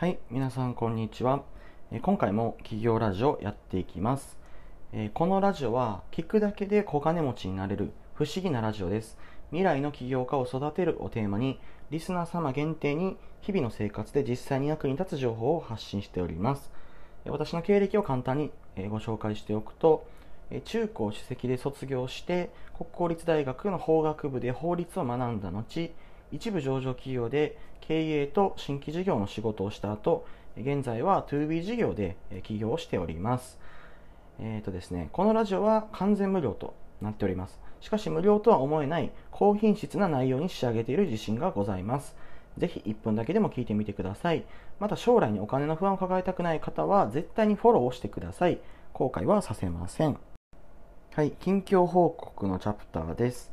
はい、皆さんこんにちは。今回も企業ラジオやっていきます。このラジオは聞くだけで小金持ちになれる不思議なラジオです。未来の起業家を育てるをテーマに、リスナー様限定に日々の生活で実際に役に立つ情報を発信しております。私の経歴を簡単にご紹介しておくと、中高首席で卒業して国公立大学の法学部で法律を学んだ後一部上場企業で経営と新規事業の仕事をした後現在は 2B 事業で起業をしております。えーとですねこのラジオは完全無料となっております。しかし無料とは思えない高品質な内容に仕上げている自信がございます。ぜひ1分だけでも聞いてみてください。また将来にお金の不安を抱えたくない方は絶対にフォローをしてください。後悔はさせません。はい近況報告のチャプターです。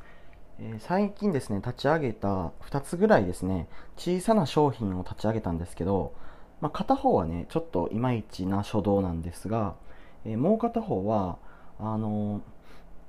え最近ですね、立ち上げた2つぐらいですね、小さな商品を立ち上げたんですけど、まあ、片方はね、ちょっといまいちな初動なんですが、えーもう片方は、あのー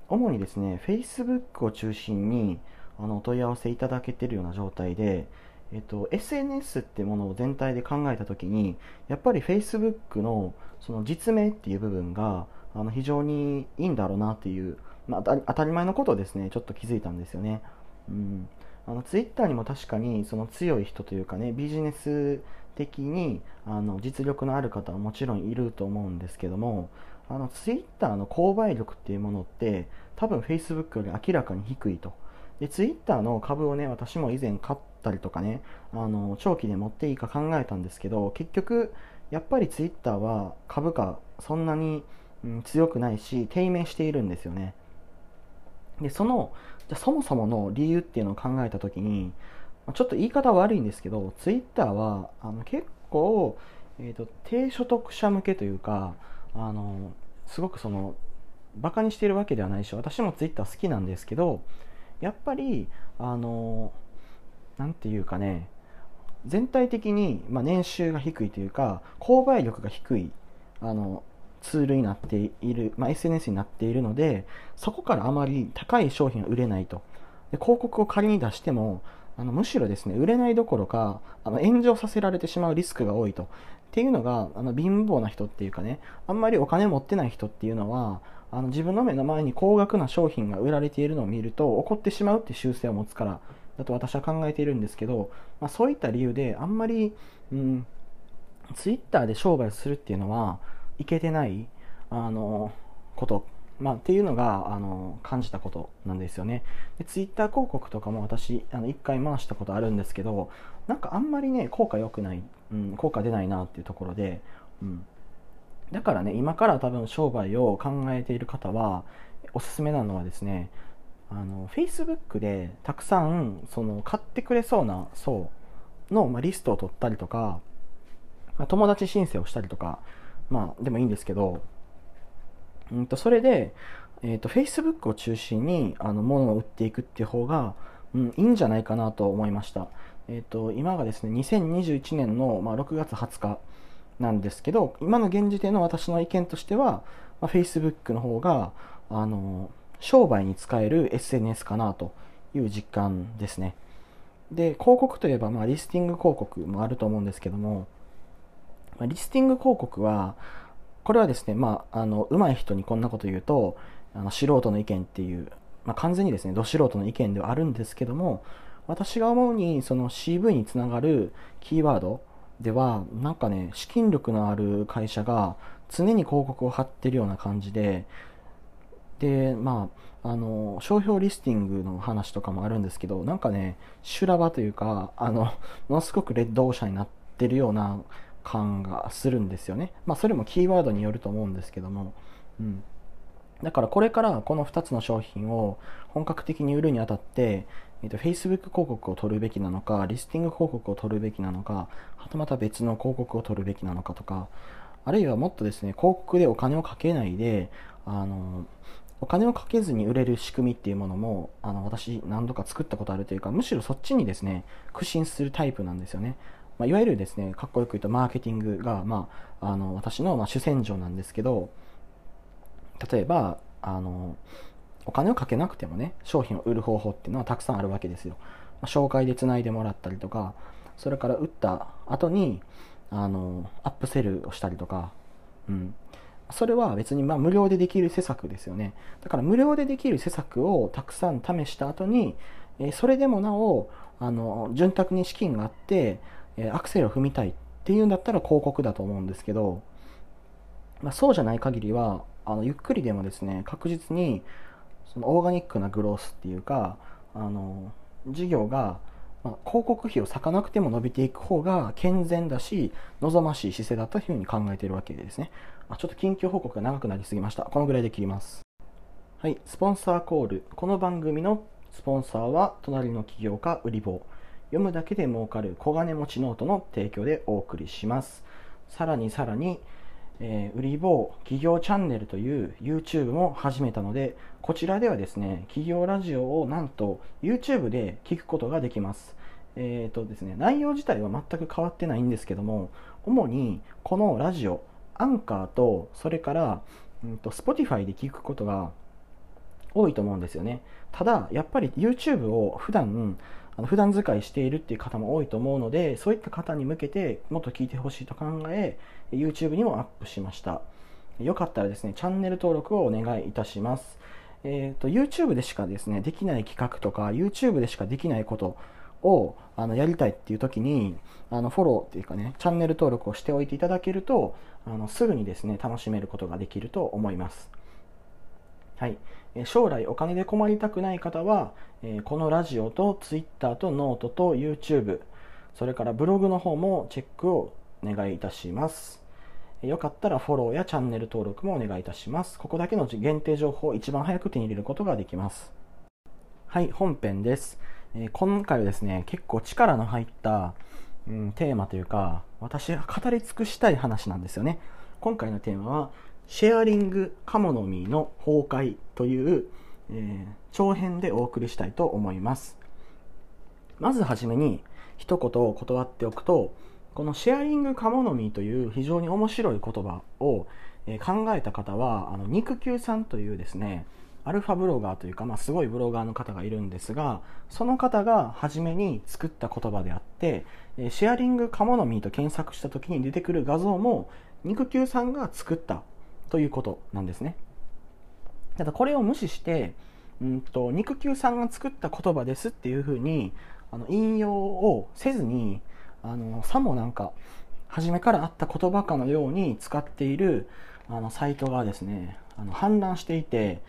主にですね、Facebook を中心にあのお問い合わせいただけてるような状態で、えっと、SNS ってものを全体で考えたときに、やっぱり Facebook のその実名っていう部分があの非常にいいんだろうなっていう、まあ、当たり前のことをですね、ちょっと気づいたんですよね。うん、あの Twitter にも確かにその強い人というかね、ビジネス的にあの実力のある方はもちろんいると思うんですけども、あの Twitter の購買力っていうものって多分 Facebook より明らかに低いと。で、Twitter の株をね、私も以前買ったりとかね、あの長期で持っていいか考えたんですけど、結局、やっぱり Twitter は株価そんなに、うん強くないし、低迷しているんですよね。で、その、じゃそもそもの理由っていうのを考えたときに、ちょっと言い方は悪いんですけど、Twitter はあの結構、えーと、低所得者向けというか、あのすごくその、バカにしているわけではないし、私も Twitter 好きなんですけど、やっぱり、あの、なんていうかね、全体的に、まあ、年収が低いというか、購買力が低い、あの、ツールになっている、まあ、SNS になっているので、そこからあまり高い商品が売れないと。で広告を仮に出しても、あのむしろですね、売れないどころか、あの炎上させられてしまうリスクが多いと。っていうのが、あの貧乏な人っていうかね、あんまりお金持ってない人っていうのは、あの自分の目の前に高額な商品が売られているのを見ると怒ってしまうっていう習性を持つからだと私は考えているんですけど、まあ、そういった理由であんまり、うん、ツイッターで商売するっていうのはいけてないあのこと、まあ、っていうのがあの感じたことなんですよね。でツイッター広告とかも私あの1回回したことあるんですけどなんかあんまりね効果良くない、うん、効果出ないなっていうところで、うん、だからね今から多分商売を考えている方はおすすめなのはですねあの Facebook でたくさんその買ってくれそうな層の、まあ、リストを取ったりとか、まあ友達申請をしたりとか、まあ、でもいいんですけど、うん、とそれで、えー、と Facebook を中心にあの物を売っていくっていう方が、うん、いいんじゃないかなと思いました、えー、と今がですね2021年の、まあ、6月20日なんですけど今の現時点の私の意見としては、まあ、Facebook の方があの商売に使える SNS かなという実感ですね。で広告といえば、まあ、リスティング広告もあると思うんですけども、ま、リスティング広告はこれはですね、まあ、あの上手い人にこんなこと言うとあの素人の意見っていう、まあ、完全にですねど素人の意見ではあるんですけども私が思うにその CV につながるキーワードではなんかね資金力のある会社が常に広告を貼ってるような感じででまああの商標リスティングの話とかもあるんですけどなんかね修羅場というかあのものすごくレッドオーシャンになってるような感がするんですよね。まあそれもキーワードによると思うんですけども。うん。だからこれからこの2つの商品を本格的に売るにあたって、えっと Facebook 広告を取るべきなのか、リスティング広告を取るべきなのか、はたまた別の広告を取るべきなのかとか、あるいはもっとですね、広告でお金をかけないで、あの、お金をかけずに売れる仕組みっていうものも、あの、私何度か作ったことあるというか、むしろそっちにですね、苦心するタイプなんですよね。まあ、いわゆるですね、かっこよく言うとマーケティングが、まあ、あの、私の、まあ、主戦場なんですけど、例えばあのお金をかけなくてもね商品を売る方法っていうのはたくさんあるわけですよ、まあ紹介でつないでもらったりとかそれから売った後にあのアップセルをしたりとか、うん、それは別にまあ無料でできる施策ですよね。だから無料でできる施策をたくさん試した後に、えそれでもなおあの潤沢に資金があって、えアクセルを踏みたいっていうんだったら広告だと思うんですけど、まあ、そうじゃない限りはあのゆっくりでもですね確実にそのオーガニックなグロースっていうかあの事業がまあ、広告費を割かなくても伸びていく方が健全だし望ましい姿勢だったというふうに考えているわけですね、まあ、ちょっと緊急報告が長くなりすぎました。このぐらいで切ります。はいスポンサーコール。この番組のスポンサーは隣の起業家ウリボー読むだけで儲かる小金持ちノートの提供でお送りしますさらにさらにえー、売り棒企業チャンネルという YouTube も始めたので、こちらではですね、企業ラジオをなんと YouTube で聞くことができます。えーとですね、内容自体は全く変わってないんですけども、主にこのラジオ、アンカーと、それから、うんと、Spotify で聞くことが多いと思うんですよね。ただ、やっぱり YouTube を普段あの普段使いしているっていう方も多いと思うので、そういった方に向けてもっと聞いてほしいと考え、YouTube にもアップしました。よかったらですね、チャンネル登録をお願いいたします。えっ、ー、と、YouTube でしかですね、できない企画とか、YouTube でしかできないことをあのやりたいっていう時に、あのフォローっていうかね、チャンネル登録をしておいていただけると、あのすぐにですね、楽しめることができると思います。はい。将来お金で困りたくない方は、このラジオと Twitter とノートと YouTube、それからブログの方もチェックをお願いいたします。よかったらフォローやチャンネル登録もお願いいたします。ここだけの限定情報を一番早く手に入れることができます。はい、本編です。え今回はですね、結構力の入った、うん、テーマというか、私が語り尽くしたい話なんですよね。今回のテーマは、シェアリングカモノミーの崩壊という、えー、長編でお送りしたいと思います。まずはじめに一言を断っておくと、このシェアリングカモノミーという非常に面白い言葉を、え、考えた方は、あの肉球さんというですね、アルファブロガーというか、まあ、すごいブロガーの方がいるんですが、その方が初めに作った言葉であって、シェアリングカモノミーと検索した時に出てくる画像も、肉球さんが作ったということなんですね。ただこれを無視して、うんと、肉球さんが作った言葉ですっていうふうにあの引用をせずにあのさもなんか初めからあった言葉かのように使っているあのサイトがですねあの氾濫していて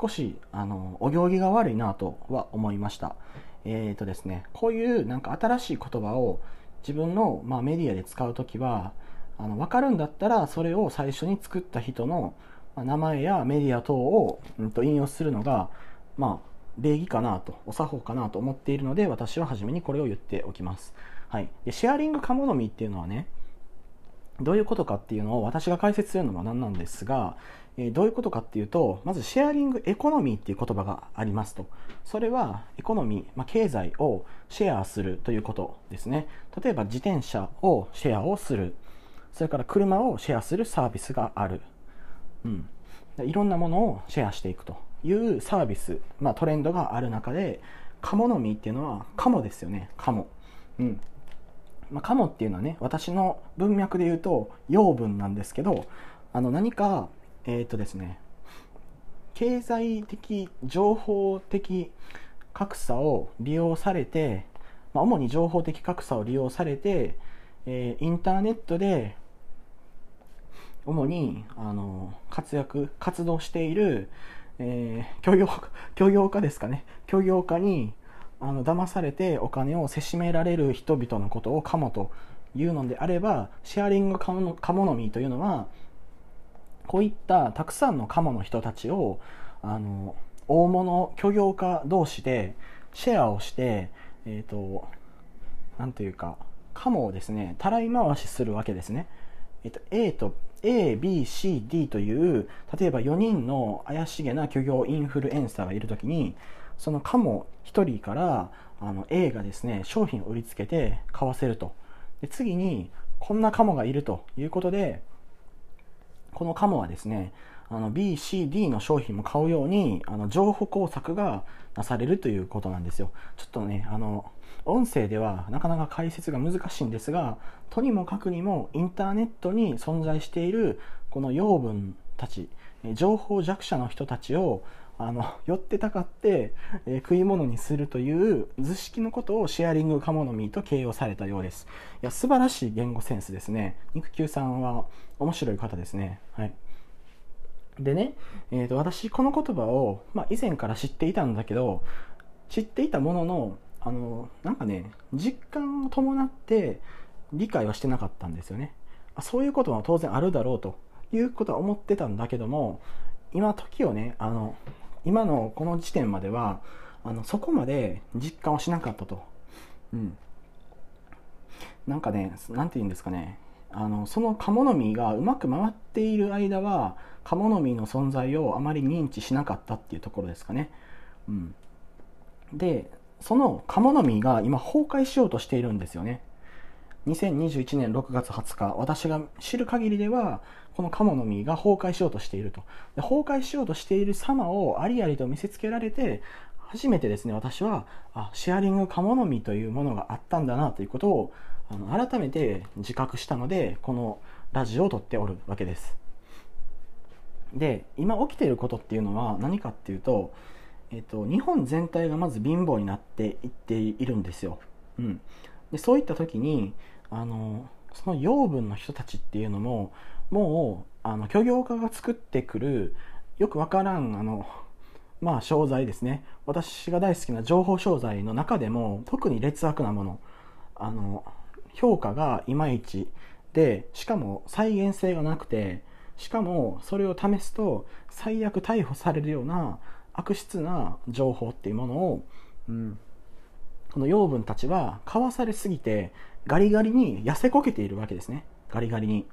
少しあのお行儀が悪いなとは思いました。えーとですね、こういうなんか新しい言葉を自分の、まあ、メディアで使う時はあの分かるんだったらそれを最初に作った人の名前やメディア等を、うん、と引用するのが、まあ、礼儀かなと、お作法かなと思っているので、私は初めにこれを言っておきます。はい。で、シェアリングカモノミっていうのはね、どういうことかっていうのを私が解説するのは何なんですが、えー、どういうことかっていうと、まずシェアリングエコノミーっていう言葉がありますと。それはエコノミー、まあ、経済をシェアするということですね。例えば自転車をシェアをする。それから車をシェアするサービスがある。うん。いろんなものをシェアしていくというサービス、まあ、トレンドがある中で、カモノミーっていうのはカモですよね。カモ。うん。まあ、カモっていうのはね、私の文脈で言うと養分なんですけど、あの何か、えっ、とですね、経済的、情報的格差を利用されて、まあ、主に情報的格差を利用されて、えー、インターネットで主にあの活躍活動している、えー、漁業漁業家ですかね漁業家にあの騙されてお金をせしめられる人々のことをカモというのであればシェアリングカモカモノミーというのはこういったたくさんのカモの人たちをあの大物漁業家同士でシェアをしてえっ、ー、となんというかカモをですねたらい回しするわけですね。えっ、ー、と A と A、B、C、D という例えば4人の怪しげな虚業インフルエンサーがいるときにそのカモ1人からあの A がですね商品を売りつけて買わせると。で次にこんなカモがいるということでこのカモはですねあの BCD の商品も買うようにあの情報工作がなされるということなんですよ。ちょっとねあの音声ではなかなか解説が難しいんですがとにもかくにもインターネットに存在しているこの養分たち情報弱者の人たちをあの 寄ってたかって、えー、食い物にするという図式のことをシェアリングカモノミーと形容されたようです。いや素晴らしい言語センスですね。肉球さんは面白い方ですね。はい。でね、えーと、私この言葉を、まあ、以前から知っていたんだけど知っていたもののあのなんかね実感を伴って理解はしてなかったんですよね。そういうことは当然あるだろうということは思ってたんだけども今時をねあの今のこの時点まではあのそこまで実感をしなかったと、うん、なんかね何て言うんですかね。あのそのカモノミがうまく回っている間はカモノミの存在をあまり認知しなかったっていうところですかね、うん、でそのカモノミが今崩壊しようとしているんですよね。2021年6月20日私が知る限りではこのカモの実が崩壊しようとしていると。で崩壊しようとしている様をありありと見せつけられて初めてですね私はあシェアリングカモの実というものがあったんだなということをあの改めて自覚したのでこのラジオを撮っておるわけです。で今起きていることっていうのは何かっていうと、えっと、日本全体がまず貧乏になっていっているんですよ、うん、でそういった時にあのその養分の人たちっていうのももうあの漁業家が作ってくるよくわからんあのまあ商材ですね。私が大好きな情報商材の中でも特に劣悪なものあの評価がいまいちでしかも再現性がなくてしかもそれを試すと最悪逮捕されるような悪質な情報っていうものを、うん、この養分たちは買わされすぎてガリガリに痩せこけているわけですね。ガリガリに。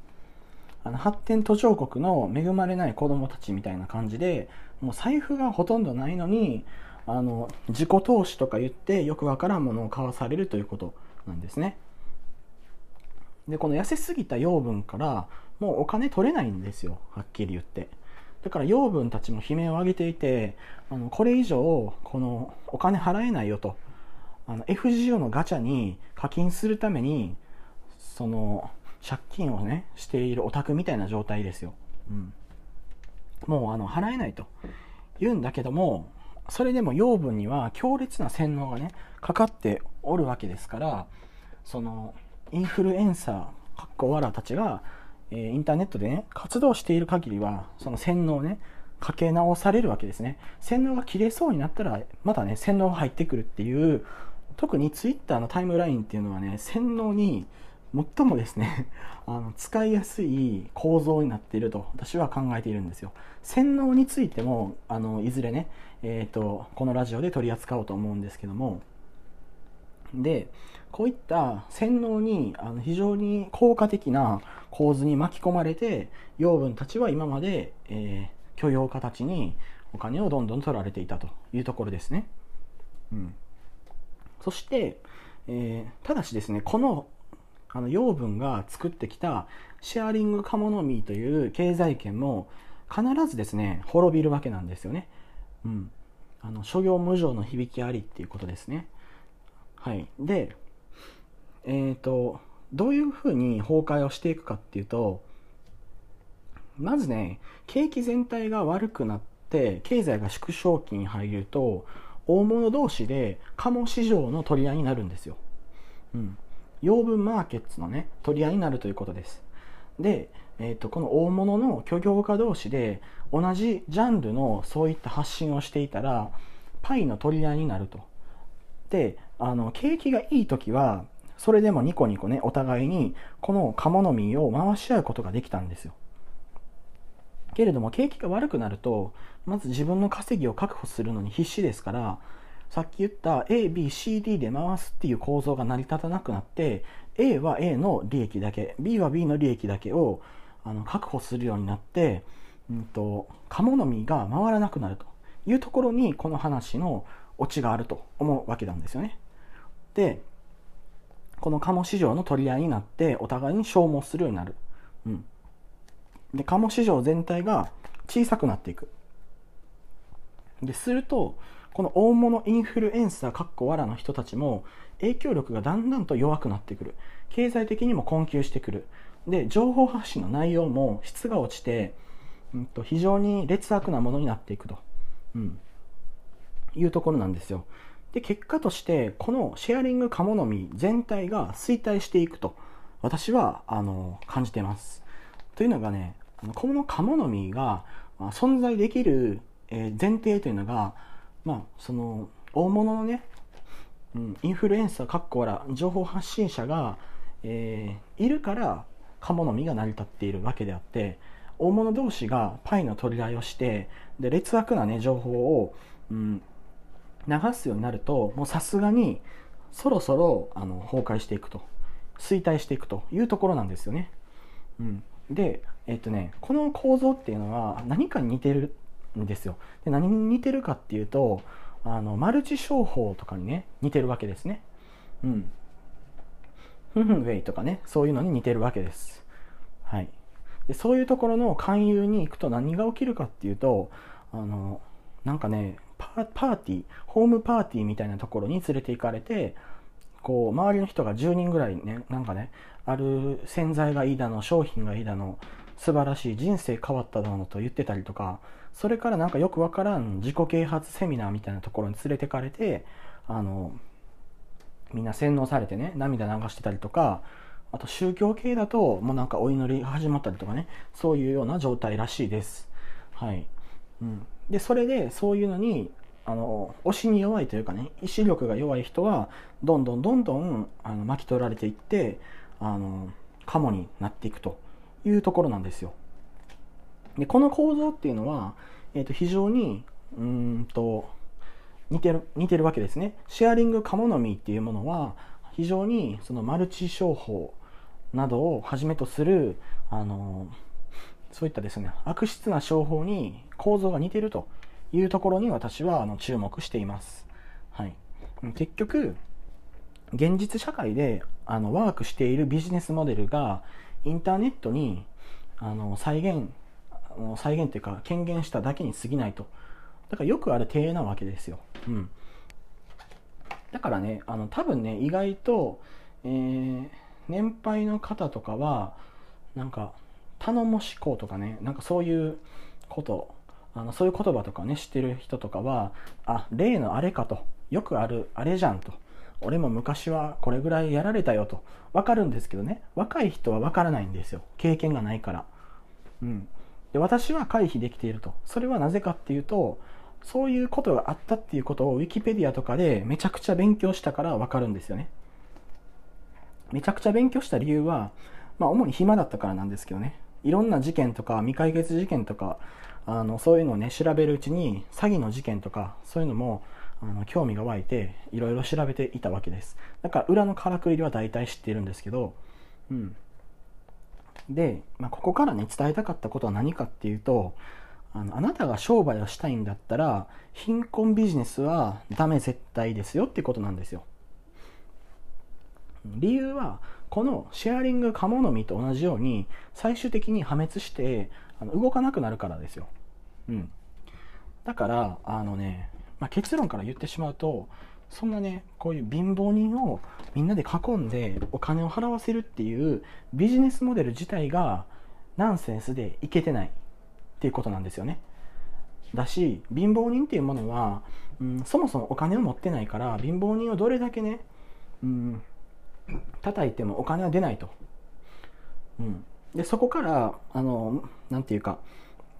あの発展途上国の恵まれない子供たちみたいな感じでもう財布がほとんどないのにあの自己投資とか言ってよくわからんものを買わされるということなんですね。でこの痩せすぎた養分からもうお金取れないんですよ。はっきり言って。だから養分たちも悲鳴を上げていてあのこれ以上このお金払えないよと。あの FGO のガチャに課金するためにその借金をねしているオタクみたいな状態ですよ、うん、もうあの払えないと。言うんだけどもそれでも養分には強烈な洗脳がねかかっておるわけですからそのインフルエンサーかっこわらたちが、えー、インターネットでね活動している限りはその洗脳ねかけ直されるわけですね。洗脳が切れそうになったらまたね洗脳が入ってくるっていう特にツイッターのタイムラインっていうのはね洗脳に最もですね あの使いやすい構造になっていると私は考えているんですよ。洗脳についてもあのいずれね、えーと、このラジオで取り扱おうと思うんですけどもでこういった洗脳にあの非常に効果的な構図に巻き込まれて養分たちは今まで、えー、許容家たちにお金をどんどん取られていたというところですね、うん、そして、えー、ただしですねこのあの養分が作ってきたシェアリングカモノミーという経済圏も必ずですね滅びるわけなんですよね。うん、あの諸行無常の響きありっていうことですね。はい、で、えーと、どういうふうに崩壊をしていくかっていうとまずね景気全体が悪くなって経済が縮小期に入ると大物同士で鴨市場の取り合いになるんですよ。うん、養分マーケッツのね取り合いになるということです。で、えーと、この大物の漁業家同士で同じジャンルのそういった発信をしていたらパイの取り合いになると。であの景気がいい時はそれでもニコニコねお互いにこのカモノミを回し合うことができたんですよけれども景気が悪くなるとまず自分の稼ぎを確保するのに必死ですからさっき言った A、B、C、D で回すっていう構造が成り立たなくなって A は A の利益だけ B は B の利益だけをあの確保するようになって、うんと、カモの実が回らなくなるというところにこの話のオチがあると思うわけなんですよね。でこのカモ市場の取り合いになってお互いに消耗するようになる。うん、でカモ市場全体が小さくなっていく。ですると、この大物インフルエンサー、かっこわらの人たちも影響力がだんだんと弱くなってくる。経済的にも困窮してくる。で、情報発信の内容も質が落ちて、うんと、非常に劣悪なものになっていくと。うん。いうところなんですよ。で、結果として、このシェアリングカモノミ全体が衰退していくと、私は、あの、感じています。というのがね、このカモノミが存在できる前提というのが、まあ、その、大物のね、うん、インフルエンサー、かっこわら、情報発信者が、えー、いるから、カモノミが成り立っているわけであって、大物同士がパイの取り合いをして、で、劣悪なね、情報を、うん、流すようになると、もうさすがに、そろそろ、あの、崩壊していくと。衰退していくというところなんですよね。うん。で、えっとね、この構造っていうのは何かに似てるんですよ。で何に似てるかっていうと、あの、マルチ商法とかにね、似てるわけですね。うん。フンフンウェイとかね、そういうのに似てるわけです。はい。でそういうところの勧誘に行くと何が起きるかっていうと、あの、なんかね、パーティー、ホームパーティーみたいなところに連れて行かれて、こう、周りの人が10人ぐらいね、なんかね、ある洗剤がいいだの、商品がいいだの、素晴らしい人生変わっただのと言ってたりとか、それからなんかよくわからん自己啓発セミナーみたいなところに連れてかれて、あの、みんな洗脳されてね、涙流してたりとか、あと宗教系だと、もうなんかお祈りが始まったりとかね、そういうような状態らしいです。はい。うん。で、それで、そういうのに、あの、推しに弱いというかね、意志力が弱い人は、どんどんどんどん、あの、巻き取られていって、あの、カモになっていくというところなんですよ。で、この構造っていうのは、えっ、ー、と、非常に、うんと、似てる、似てるわけですね。シェアリングカモノミーっていうものは、非常にそのマルチ商法などをはじめとする、あの、そういったですね、悪質な商法に構造が似てるというところに私はあの注目しています。はい。結局、現実社会であのワークしているビジネスモデルがインターネットにあの再現、再現というか権限しただけに過ぎないと。だからよくある体なわけですよ。うん。だからね、あの多分ね、意外と、えー、年配の方とかは、なんか、頼もしこうとかね、なんかそういうこと、あのそういう言葉とかね、知ってる人とかは、あ、例のあれかと、よくあるあれじゃんと。俺も昔はこれぐらいやられたよと。わかるんですけどね、若い人はわからないんですよ。経験がないから。うん。で、私は回避できていると。それはなぜかっていうと、そういうことがあったっていうことを Wikipedia とかでめちゃくちゃ勉強したからわかるんですよね。めちゃくちゃ勉強した理由は、まあ主に暇だったからなんですけどね。いろんな事件とか未解決事件とか、あの、そういうのをね、調べるうちに詐欺の事件とか、そういうのも、あの、興味が湧いて、いろいろ調べていたわけです。だから裏のからくりは大体知ってるんですけど、うん。で、まあ、ここからね、伝えたかったことは何かっていうと、あのあなたが商売をしたいんだったら貧困ビジネスはダメ絶対ですよってことなんですよ理由はこのシェアリングカモノミと同じように最終的に破滅してあの動かなくなるからですよ、うん、だからあのね、まあ、結論から言ってしまうとそんなねこういう貧乏人をみんなで囲んでお金を払わせるっていうビジネスモデル自体がナンセンスでいけてないっていうことなんですよね。だし、貧乏人っていうものは、うん、そもそもお金を持ってないから、貧乏人をどれだけね、うん、叩いてもお金は出ないと。うん。で、そこから、あの、なんていうか、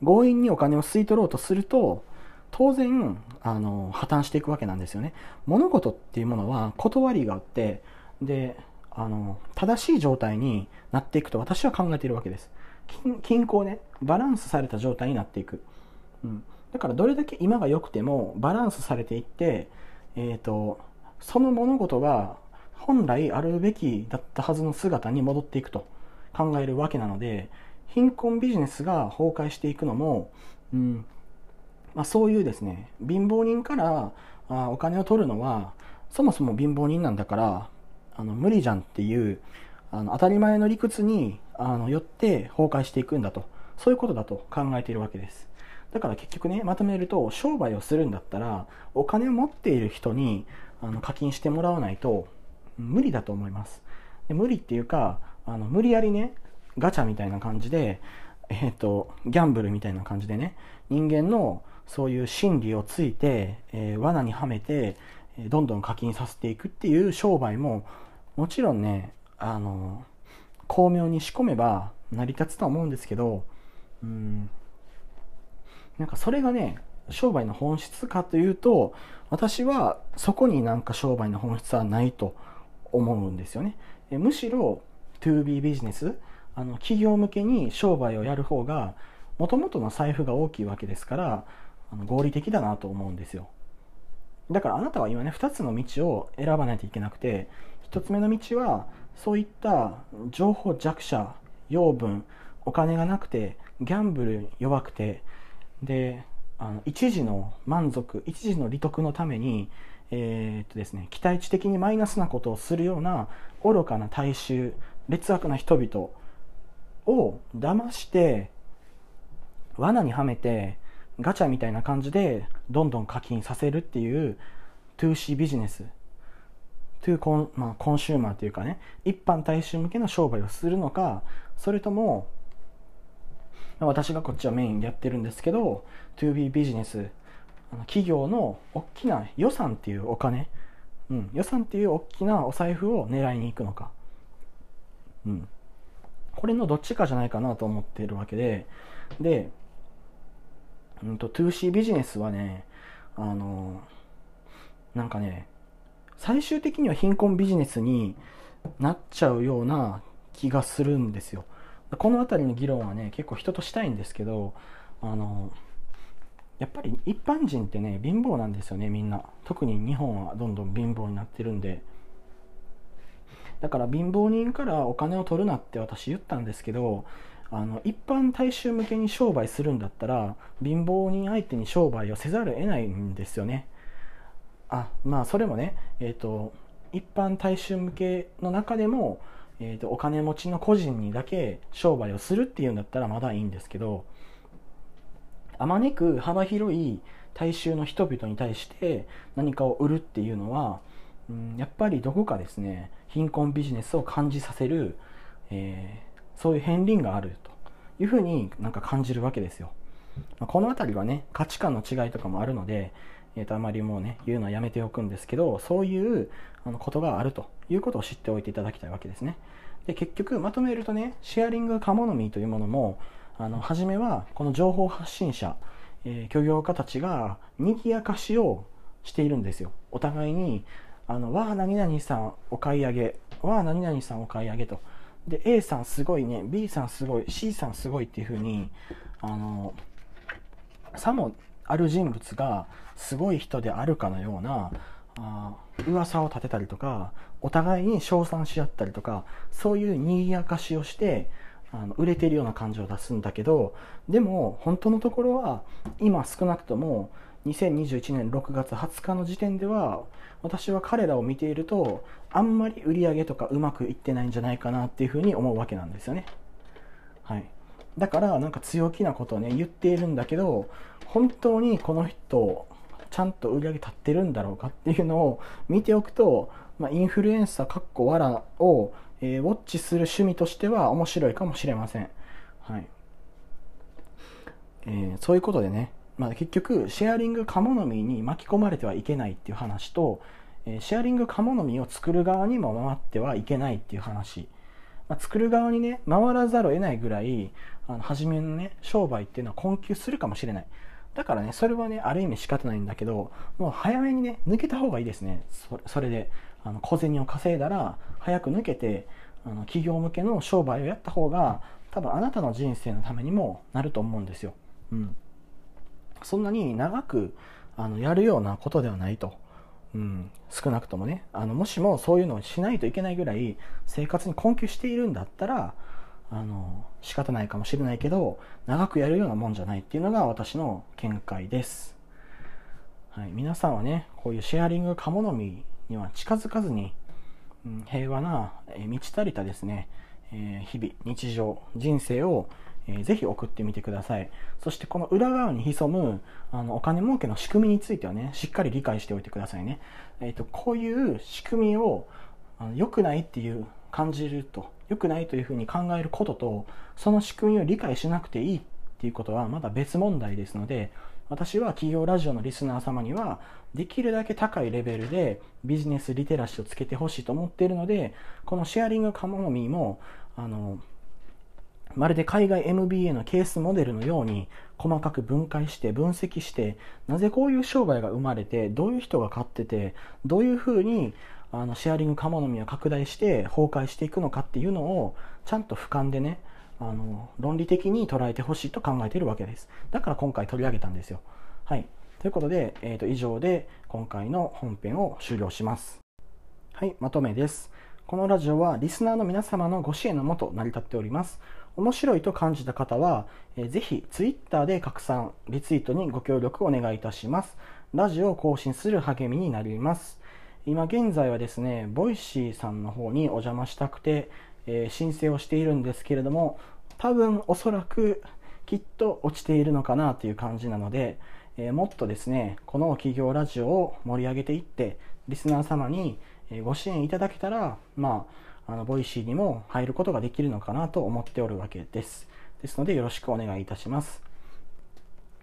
強引にお金を吸い取ろうとすると、当然、あの、破綻していくわけなんですよね。物事っていうものは断りがあって、で、あの、正しい状態になっていくと私は考えているわけです。均衡ね、バランスされた状態になっていく。うん。だからどれだけ今が良くてもバランスされていって、えっ、ー、と、その物事が本来あるべきだったはずの姿に戻っていくと考えるわけなので、貧困ビジネスが崩壊していくのも、うんまあ、そういうですね、貧乏人からあお金を取るのは、そもそも貧乏人なんだから、あの無理じゃんっていうあの当たり前の理屈にあのよって崩壊していくんだと。そういうことだと考えているわけです。だから結局ねまとめると商売をするんだったらお金を持っている人にあの課金してもらわないと無理だと思います。で無理っていうかあの無理やりねガチャみたいな感じで、えーと、ギャンブルみたいな感じでね人間のそういう心理をついて、えー、罠にはめてどんどん課金させていくっていう商売ももちろんねあの巧妙に仕込めば成り立つとは思うんですけどうんなんかそれがね商売の本質かというと私はそこになんか商売の本質はないと思うんですよね。むしろ 2B ビジネスあの企業向けに商売をやる方がもともとの財布が大きいわけですからあの合理的だなと思うんですよ。だからあなたは今ね2つの道を選ばないといけなくて1つ目の道はそういった情報弱者養分お金がなくてギャンブル弱くてであの一時の満足一時の利得のために、えー、っとですね、期待値的にマイナスなことをするような愚かな大衆劣悪な人々を騙して罠にはめてガチャみたいな感じでどんどん課金させるっていう 2C ビジネス。to コン,、まあ、コンシューマーというかね一般大衆向けの商売をするのかそれとも私がこっちはメインでやってるんですけど 2B ビジネス企業の大きな予算っていうお金、うん、予算っていう大きなお財布を狙いに行くのか、うん、これのどっちかじゃないかなと思っているわけで。でうんと 2C ビジネスはね、あの、なんかね、最終的には貧困ビジネスになっちゃうような気がするんですよ。この辺りの議論はね、結構人としたいんですけど、あの、やっぱり一般人ってね、貧乏なんですよね、みんな。特に日本はどんどん貧乏になってるんで。だから貧乏人からお金を取るなって私言ったんですけど、あの一般大衆向けに商売するんだったら貧乏人相手に商売をせざるを得ないんですよねあまあそれもねえっ、ー、と一般大衆向けの中でも、えーと、お金持ちの個人にだけ商売をするっていうんだったらまだいいんですけどあまねく幅広い大衆の人々に対して何かを売るっていうのは、うん、やっぱりどこかですね貧困ビジネスを感じさせる、えーそういう片鱗があるというふうになんか感じるわけですよ。ま、この辺りはね、価値観の違いとかもあるので、えー、とあまりもうね、言うのはやめておくんですけど、そういうあのことがあるということを知っておいていただきたいわけですね。で、結局まとめるとね、シェアリングカモノミーというものも、あの、初めはこの情報発信者、えー、漁業家たちが賑やかしをしているんですよ。お互いに、あの、わあ、何々さんお買い上げ、わあ、何々さんお買い上げと。で A さんすごいね B さんすごい C さんすごいっていう風にあのさもある人物がすごい人であるかのようなあ噂を立てたりとかお互いに称賛し合ったりとかそういう賑やかしをしてあの売れてるような感じを出すんだけどでも本当のところは今少なくとも2021年6月20日の時点では私は彼らを見ているとあんまり売り上げとかうまくいってないんじゃないかなっていうふうに思うわけなんですよね。はい。だからなんか強気なことをね言っているんだけど本当にこの人ちゃんと売り上げ立ってるんだろうかっていうのを見ておくと、まあ、インフルエンサーかっこわらを、えー、ウォッチする趣味としては面白いかもしれません。はい。えー、そういうことでね、まあ、結局シェアリングカモノミーに巻き込まれてはいけないっていう話と、えシェアリングカモノミーを作る側にも回ってはいけないっていう話、まあ、作る側にね回らざるを得ないぐらいあの初めのね商売っていうのは困窮するかもしれない。だからねそれはねある意味仕方ないんだけどもう早めにね抜けた方がいいですね。それで。あの小銭を稼いだら早く抜けてあの企業向けの商売をやった方が多分あなたの人生のためにもなると思うんですよ、うん、そんなに長くあのやるようなことではないと、うん、少なくともね。あのもしもそういうのをしないといけないぐらい生活に困窮しているんだったらあの仕方ないかもしれないけど長くやるようなもんじゃないっていうのが私の見解です、はい、皆さんはねこういうシェアリングカモノミには近づかずに、平和な、え満ち足りたですね、え、日々日常人生を、えー、ぜひ送ってみてください。そしてこの裏側に潜むあのお金儲けの仕組みについてはね、しっかり理解しておいてくださいね。えっ、ー、と、こういう仕組みをあの良くないっていう感じると、良くないというふうに考えることと、その仕組みを理解しなくていいっていうことはまだ別問題ですので、私は企業ラジオのリスナー様にはできるだけ高いレベルでビジネスリテラシーをつけてほしいと思っているのでこのシェアリングカモノミーもあのまるで海外 MBA のケースモデルのように細かく分解して分析してなぜこういう商売が生まれてどういう人が買っててどういうふうにあのシェアリングカモノミーを拡大して崩壊していくのかっていうのをちゃんと俯瞰でねあの論理的に捉えてほしいと考えているわけです。だから今回取り上げたんですよ。はい。ということで、えー、と以上で今回の本編を終了します。はい、まとめです。このラジオはリスナーの皆様のご支援のもと成り立っております。面白いと感じた方は、えー、ぜひ Twitter で拡散、リツイートにご協力お願いいたします。ラジオを更新する励みになります。今現在はですね、ボイシーさんの方にお邪魔したくて、え、申請をしているんですけれども、多分おそらくきっと落ちているのかなという感じなので、え、もっとですね、この企業ラジオを盛り上げていって、リスナー様にご支援いただけたら、まあ、あの、 Voicy にも入ることができるのかなと思っておるわけです。ですので、よろしくお願いいたします。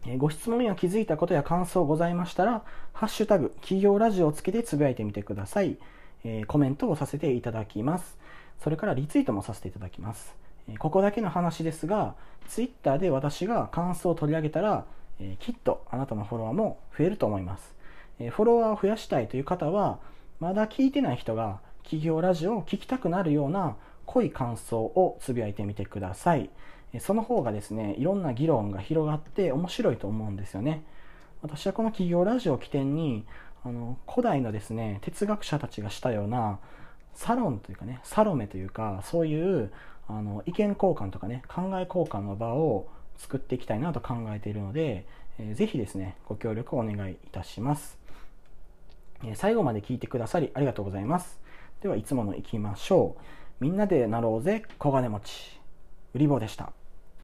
えご質問や気づいたことや感想ございましたら、ハッシュタグ、企業ラジオをつけてつぶやいてみてください。え、コメントをさせていただきます。それからリツイートもさせていただきます。ここだけの話ですが、Twitter で私が感想を取り上げたら、えきっとあなたのフォロワーも増えると思います。えフォロワーを増やしたいという方は、まだ聞いてない人が企業ラジオを聞きたくなるような濃い感想をつぶやいてみてください。その方がですね、いろんな議論が広がって面白いと思うんですよね。私はこの企業ラジオを起点に、あの古代のですね、哲学者たちがしたようなサロンというかね、サロメというか、そういうあの意見交換とかね考え交換の場を作っていきたいなと考えているので、えー、ぜひですねご協力をお願いいたします、えー、最後まで聞いてくださりありがとうございます。ではいつものいきましょう。みんなでなろうぜ小金持ち。売り棒でした。